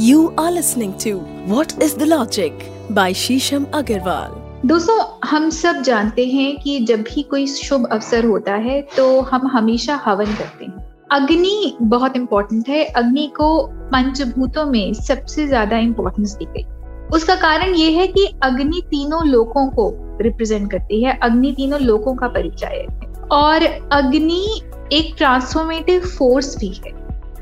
You are listening to What is the Logic by Shisham Agarwal. दोस्तों, हम सब जानते हैं कि जब भी कोई शुभ अवसर होता है तो हम हमेशा हवन करते हैं। अग्नि बहुत इंपॉर्टेंट है। अग्नि को पंचभूतों में सबसे ज़्यादा इंपॉर्टेंस दी गई। उसका कारण ये है कि अग्नि तीनों लोगों को रिप्रेजेंट करती है। अग्नि तीनों लोगों का परिचय है। और अग्नि एक ट्रांसफॉर्मेटिव फोर्स भी है।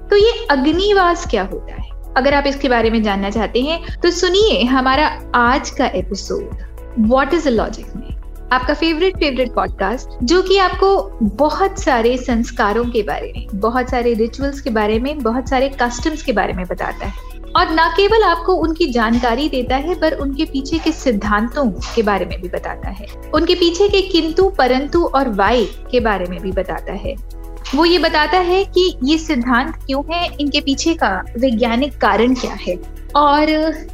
तो ये अग्निवास क्या होता है? अगर आप इसके बारे में जानना चाहते हैं तो सुनिए हमारा आज का episode what is a logic में? आपका फेवरेट फेवरेट पॉडकास्ट जो कि आपको बहुत सारे संस्कारों के बारे में, बहुत सारे रिचुअल्स के बारे में, बहुत सारे कस्टम्स के बारे में बताता है। और न केवल आपको उनकी जानकारी देता है, पर उनके पीछे के सिद्धांतों के बारे में भी बताता है। उनके पीछे के किंतु, परंतु और वाई के बारे में भी बताता है। वो ये बताता है कि ये सिद्धांत क्यों है? इनके पीछे का वैज्ञानिक कारण क्या है? और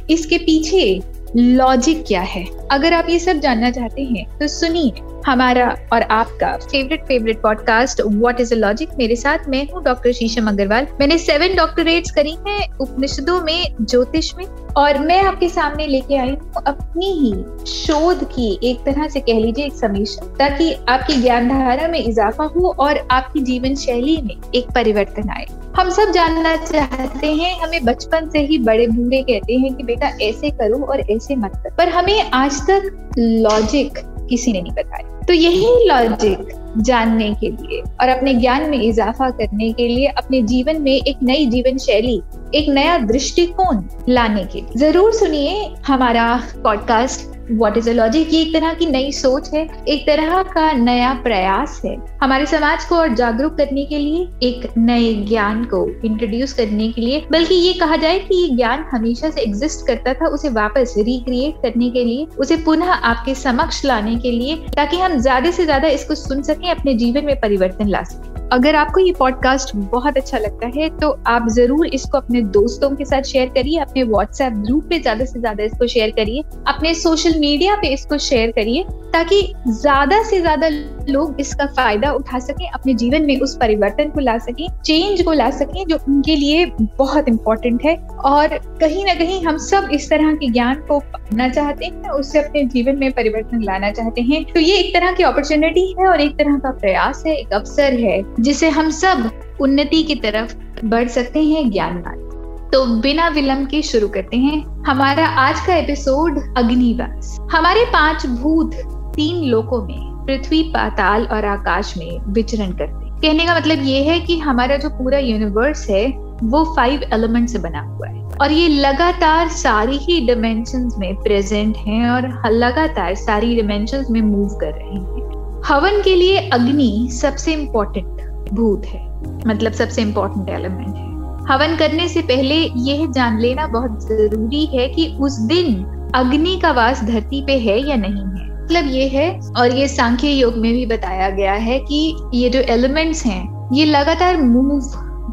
इसके पीछे लॉजिक क्या है? अगर आप ये सब जानना चाहते हैं तो सुनिए हमारा और आपका favourite favourite podcast what is a logic मेरे साथ मैं हूँ डॉक्टर शीशम अग्रवाल मैंने सेवन डॉक्टरेट्स करी हैं उपनिषदों में, ज्योतिष में, और मैं आपके सामने लेके आई हूँ अपनी ही शोध की, एक तरह से कह लीजिए एक समीक्षा, ताकि आपकी ज्ञान धारा में इजाफा हो और आपकी जीवन शैली में एक परिवर्तन आए। हम सब जानना चाहते हैं, हमें बचपन से ही बड़े बूढ़े कहते हैं कि बेटा ऐसे करो और ऐसे मत कर। पर हमें आज तक लॉजिक किसी ने नहीं बताया। तो यही लॉजिक जानने के लिए और अपने ज्ञान में इजाफा करने के लिए अपने जीवन में एक नई जीवन शैली, एक नया दृष्टिकोण लाने के लिए। ज़रूर सुनिए हमारा पॉडकास्ट वॉट इज़ लॉजिक ये एक तरह की नई सोच है, एक तरह का नया प्रयास है। हमारे समाज को और जागरूक करने के लिए, एक नए ज्ञान को इंट्रोड्यूस करने के लिए, बल्कि ये कहा जाए कि ये ज्ञान हमेशा से एग्जिस्ट करता था, उसे वापस रिक्रिएट करने के लिए, उसे पुनः आपके समक्ष लाने के लिए, ताकि हम ज़्यादा से ज़्यादा इसको सुन सकें, अपने जीवन में परिवर्तन ला सकें। अगर आपको ये पॉडकास्ट बहुत अच्छा लगता है तो आप ज़रूर इसको अपने दोस्तों के साथ शेयर करिए, अपने व्हाट्सएप ग्रुप पे ज़्यादा से ज़्यादा इसको शेयर करिए, अपने सोशल मीडिया पे इसको शेयर करिए। ताकि ज़्यादा से ज़्यादा लोग इसका फ़ायदा उठा सके, अपने जीवन में उस परिवर्तन को ला सके चेंज को ला सके, जो उनके लिए बहुत इंपॉर्टेंट है। और कहीं ना कहीं हम सब इस तरह के ज्ञान को पाना चाहते हैं, उससे अपने जीवन में परिवर्तन लाना चाहते हैं। तो ये एक तरह की अपॉर्चुनिटी है और एक तरह का प्रयास है, एक अवसर है जिसे हम सब उन्नति की तरफ़ बढ़ सकते हैं ज्ञान तो बिना विलंब के शुरू करते हैं। हमारा आज का एपिसोड अग्निवास। हमारे पाँच भूत तीन लोकों में पृथ्वी, पाताल और आकाश में विचरण करते। कहने का मतलब ये है कि हमारा जो पूरा यूनिवर्स है, वो फाइव एलिमेंट से बना हुआ है। और ये लगातार सारी ही डिमेंशन में प्रेजेंट हैं और लगातार सारी डिमेंशन में मूव कर रहे हैं। हवन के लिए अग्नि सबसे इम्पोर्टेंट भूत है मतलब सबसे इम्पोर्टेंट एलिमेंट है। हवन करने से पहले यह जान लेना बहुत ज़रूरी है कि उस दिन अग्नि का वास धरती पे है या नहीं। मतलब ये है, और ये सांख्य योग में भी बताया गया है कि ये जो एलिमेंट्स हैं, ये लगातार मूव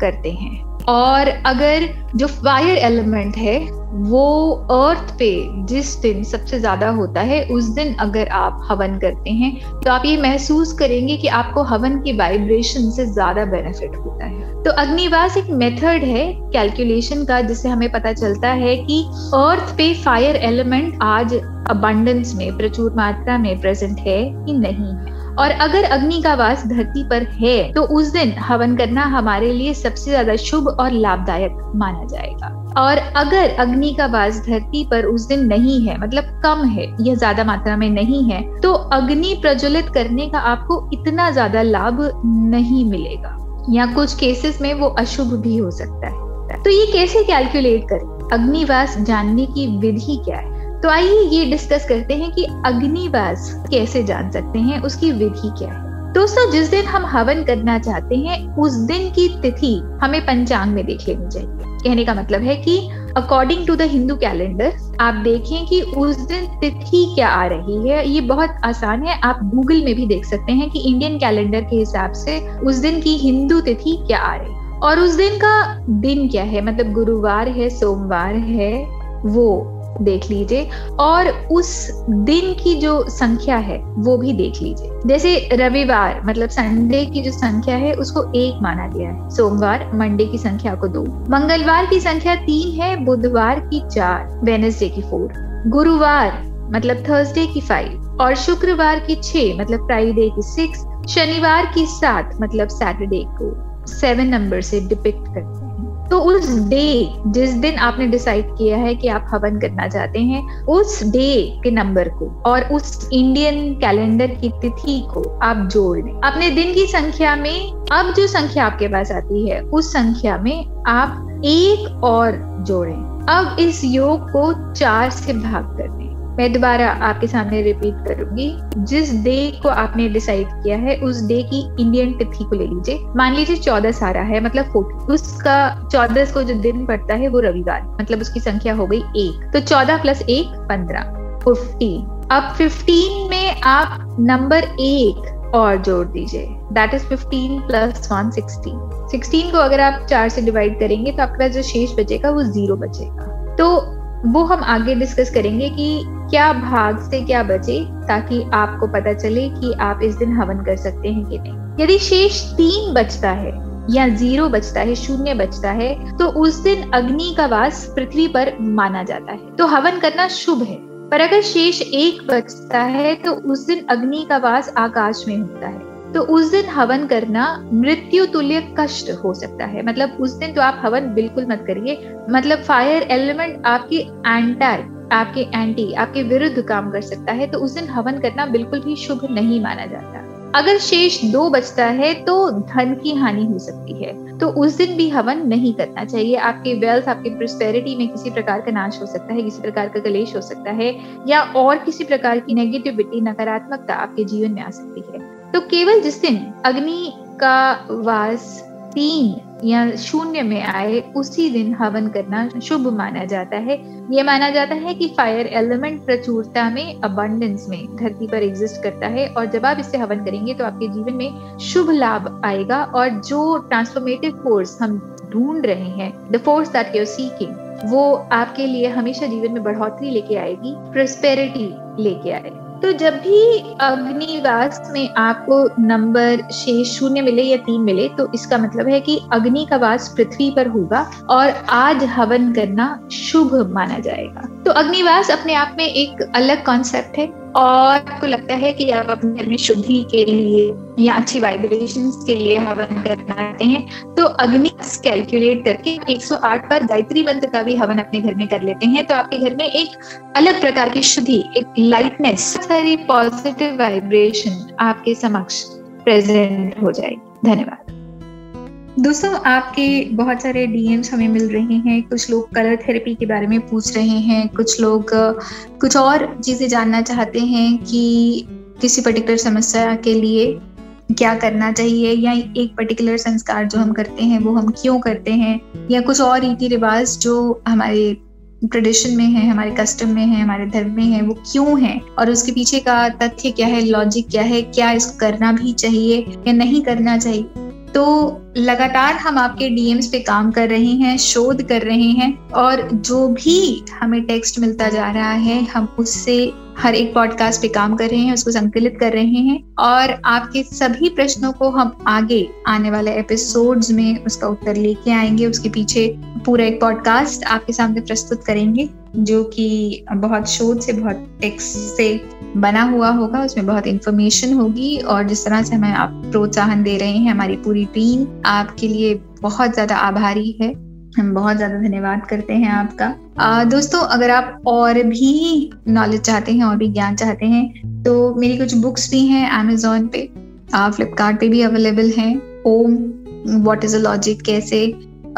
करते हैं। और अगर जो फायर एलिमेंट है वो अर्थ पे जिस दिन सबसे ज़्यादा होता है, उस दिन अगर आप हवन करते हैं तो आप ये महसूस करेंगे कि आपको हवन की वाइब्रेशन से ज़्यादा बेनिफिट होता है। तो अग्निवास एक मेथड है कैलकुलेशन का, जिससे हमें पता चलता है कि अर्थ पे फायर एलिमेंट आज अबंडेंस में, प्रचुर मात्रा में प्रेजेंट है कि नहीं है। और अगर अग्नि का वास धरती पर है तो उस दिन हवन करना हमारे लिए सबसे ज़्यादा शुभ और लाभदायक माना जाएगा। और अगर अग्नि का वास धरती पर उस दिन नहीं है मतलब कम है यह ज़्यादा मात्रा में नहीं है तो अग्नि प्रज्वलित करने का आपको इतना ज़्यादा लाभ नहीं मिलेगा। या कुछ केसेस में वो अशुभ भी हो सकता है। तो ये कैसे कैलकुलेट करें? अग्निवास जानने की विधि क्या है? तो आइए ये डिस्कस करते हैं कि अग्निवास कैसे जान सकते हैं, उसकी विधि क्या है। दोस्तों, जिस दिन हम हवन करना चाहते हैं, उस दिन की तिथि हमें पंचांग में देख लेनी चाहिए कहने का मतलब है कि according to the Hindu calendar आप देखें कि उस दिन तिथि क्या आ रही है। ये बहुत आसान है, आप गूगल में भी देख सकते हैं कि इंडियन कैलेंडर के हिसाब से उस दिन की हिंदू तिथि क्या आ रही है। और उस दिन का दिन क्या है? मतलब गुरुवार है, सोमवार है, वो देख लीजिए और उस दिन की जो संख्या है, वो भी देख लीजिए। जैसे रविवार मतलब संडे की जो संख्या है, उसको एक माना गया है। सोमवार, मंडे की संख्या को दो। मंगलवार की संख्या तीन है, बुधवार की चार, वेनेसडे की फोर। गुरुवार मतलब थर्सडे की फाइव। और शुक्रवार की छह मतलब फ्राइडे की सिक्स। शनिवार की सात मतलब सैटरडे को। सेवन नंबर से डिपिक्ट करते हैं। तो उस डे जिस दिन आपने डिसाइड किया है कि आप हवन करना चाहते हैं, उस डे के नंबर को और उस इंडियन कैलेंडर की तिथि को आप जोड़ लें। अपने दिन की संख्या में, अब जो संख्या आपके पास आती है, उस संख्या में आप एक और जोड़ें। अब इस योग को चार से भाग कर दें। मैं दोबारा आपके सामने रिपीट करूँगी। जिस डे को आपने डिसाइड किया है, उस डे की इंडियन तिथि को ले लीजिए। मान लीजिए चौदह सारा है मतलब फोर्टी उसका चौदह को जो दिन पड़ता है, वो रविवार। मतलब उसकी संख्या हो गई एक। तो चौदह प्लस एक, पंद्रह। फिफ्टीन अब फिफ्टीन में आप नंबर एक और जोड़ दीजिए। That is fifteen plus one sixteen sixteen को अगर आप चार से डिवाइड करेंगे तो आपके पास जो शेष बचेगा, वो ज़ीरो बचेगा। तो वो हम आगे डिस्कस करेंगे कि क्या भाग से क्या बचे ताकि आपको पता चले कि आप इस दिन हवन कर सकते हैं कि नहीं। यदि शेष तीन बचता है या ज़ीरो बचता है, शून्य बचता है तो उस दिन अग्नि का वास पृथ्वी पर माना जाता है। तो हवन करना शुभ है, पर अगर शेष एक बचता है तो उस दिन अग्नि का वास आकाश में होता है। तो उस दिन हवन करना मृत्यु तुल्य कष्ट हो सकता है। मतलब उस दिन तो आप हवन बिल्कुल मत करिए। मतलब फायर एलिमेंट आपके एंटाई आपके एंटी आपके विरुद्ध काम कर सकता है। तो उस दिन हवन करना बिल्कुल भी शुभ नहीं माना जाता। अगर शेष दो बचता है तो धन की हानि हो सकती है। तो उस दिन भी हवन नहीं करना चाहिए। आपके वेल्थ आपके प्रोस्पेरिटी में किसी प्रकार का नाश हो सकता है, किसी प्रकार का कलेश हो सकता है, या और किसी प्रकार की नेगेटिविटी नकारात्मकता आपके जीवन में आ सकती है। तो केवल जिस दिन अग्नि का वास तीन या शून्य में आए, उसी दिन हवन करना शुभ माना जाता है। ये माना जाता है कि फायर एलिमेंट प्रचुरता में अबंडेंस में धरती पर एग्जिस्ट करता है और जब आप इससे हवन करेंगे तो आपके जीवन में शुभ लाभ आएगा और जो ट्रांसफॉर्मेटिव फोर्स हम ढूंढ रहे हैं the force that you seeking वो आपके लिए हमेशा जीवन में बढ़ोतरी लेके आएगी प्रोस्पेरिटी लेके आएगी तो जब भी अग्निवास में आपको नंबर शेष शून्य मिले या तीन मिले तो इसका मतलब है कि अग्नि का वास पृथ्वी पर होगा और आज हवन करना शुभ माना जाएगा। तो अग्निवास अपने आप में एक अलग कॉन्सेप्ट है। और आपको लगता है कि आप अपने घर में शुद्धि के लिए या अच्छी वाइब्रेशन के लिए हवन करना चाहते हैं तो अग्नि कैलकुलेट करके 108 पर गायत्री मंत्र का भी हवन अपने घर में कर लेते हैं। तो आपके घर में एक अलग प्रकार की शुद्धि, एक लाइटनेस सारी पॉजिटिव वाइब्रेशन आपके समक्ष प्रेजेंट हो जाएगी। धन्यवाद। दोस्तों, आपके बहुत सारे डीएम्स हमें मिल रहे हैं। कुछ लोग कलर थेरेपी के बारे में पूछ रहे हैं। कुछ लोग, कुछ और चीज़ें जानना चाहते हैं कि किसी पर्टिकुलर समस्या के लिए क्या करना चाहिए या एक पर्टिकुलर संस्कार जो हम करते हैं, वो हम क्यों करते हैं या कुछ और रीति रिवाज जो हमारे ट्रेडिशन में है, हमारे कस्टम में है, हमारे धर्म में है, वो क्यों है? और उसके पीछे का तथ्य क्या है लॉजिक क्या है, क्या इसको करना भी चाहिए या नहीं करना चाहिए? तो लगातार हम आपके डीएम्स पे काम कर रहे हैं, शोध कर रहे हैं और जो भी हमें टेक्स्ट मिलता जा रहा है, हम उससे हर एक पॉडकास्ट पे काम कर रहे हैं, उसको संकलित कर रहे हैं और आपके सभी प्रश्नों को हम आगे आने वाले एपिसोड्स में उसका उत्तर लेके आएँगे, उसके पीछे पूरा एक पॉडकास्ट आपके सामने प्रस्तुत करेंगे। जो कि बहुत शोध से बहुत टेक्स्ट से बना हुआ होगा उसमें बहुत इंफॉर्मेशन होगी और जिस तरह से हमें आप प्रोत्साहन दे रहे हैं हमारी पूरी टीम आपके लिए बहुत ज़्यादा आभारी है। हम बहुत ज़्यादा धन्यवाद करते हैं आपका। आ, दोस्तों अगर आप और भी नॉलेज चाहते हैं और भी ज्ञान चाहते हैं तो मेरी कुछ बुक्स भी हैं अमेजोन पे। फ्लिपकार्ट पे भी अवेलेबल हैं। Um what is a logic कैसे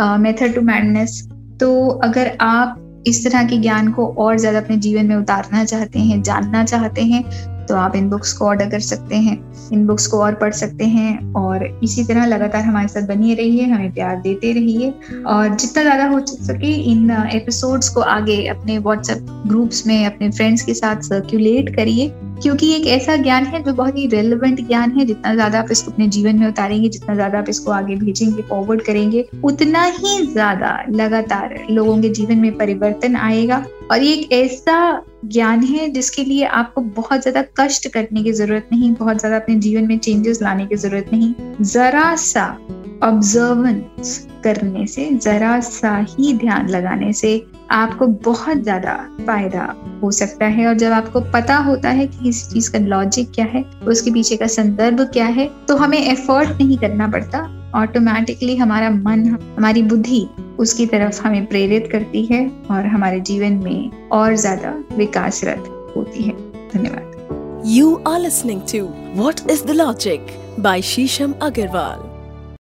मेथड टू मैडनेस तो अगर आप इस तरह के ज्ञान को और ज़्यादा अपने जीवन में उतारना चाहते हैं, जानना चाहते हैं तो आप इन बुक्स को ऑर्डर कर सकते हैं। इन बुक्स को और पढ़ सकते हैं और इसी तरह लगातार हमारे साथ बनिए रहिए, हमें प्यार देते रहिए और जितना ज़्यादा हो सके इन एपिसोड्स को आगे अपने व्हाट्सएप ग्रुप्स में, अपने फ्रेंड्स के साथ सर्क्यूलेट करिए। क्योंकि एक ऐसा ज्ञान है जो बहुत ही रेलिवेंट ज्ञान है। जितना ज़्यादा आप इसको अपने जीवन में उतारेंगे, जितना ज़्यादा आप इसको आगे भेजेंगे फॉरवर्ड करेंगे, उतना ही ज़्यादा लगातार लोगों के जीवन में परिवर्तन आएगा। और ये एक ऐसा ज्ञान है जिसके लिए आपको बहुत ज़्यादा कष्ट करने की ज़रूरत नहीं, बहुत ज़्यादा अपने जीवन में चेंजेस लाने की ज़रूरत नहीं। जरा सा ऑब्जर्वेंस करने से, जरा सा ही ध्यान लगाने से आपको बहुत ज़्यादा फ़ायदा हो सकता है और जब आपको पता होता है कि इस चीज़ का लॉजिक क्या है, उसके पीछे का संदर्भ क्या है तो हमें एफर्ट नहीं करना पड़ता। ऑटोमेटिकली हमारा मन, हमारी बुद्धि उसकी तरफ़ हमें प्रेरित करती है और हमारे जीवन में और ज़्यादा विकासरत होती है। धन्यवाद। You are listening to What is the Logic by Shisham Agarwal.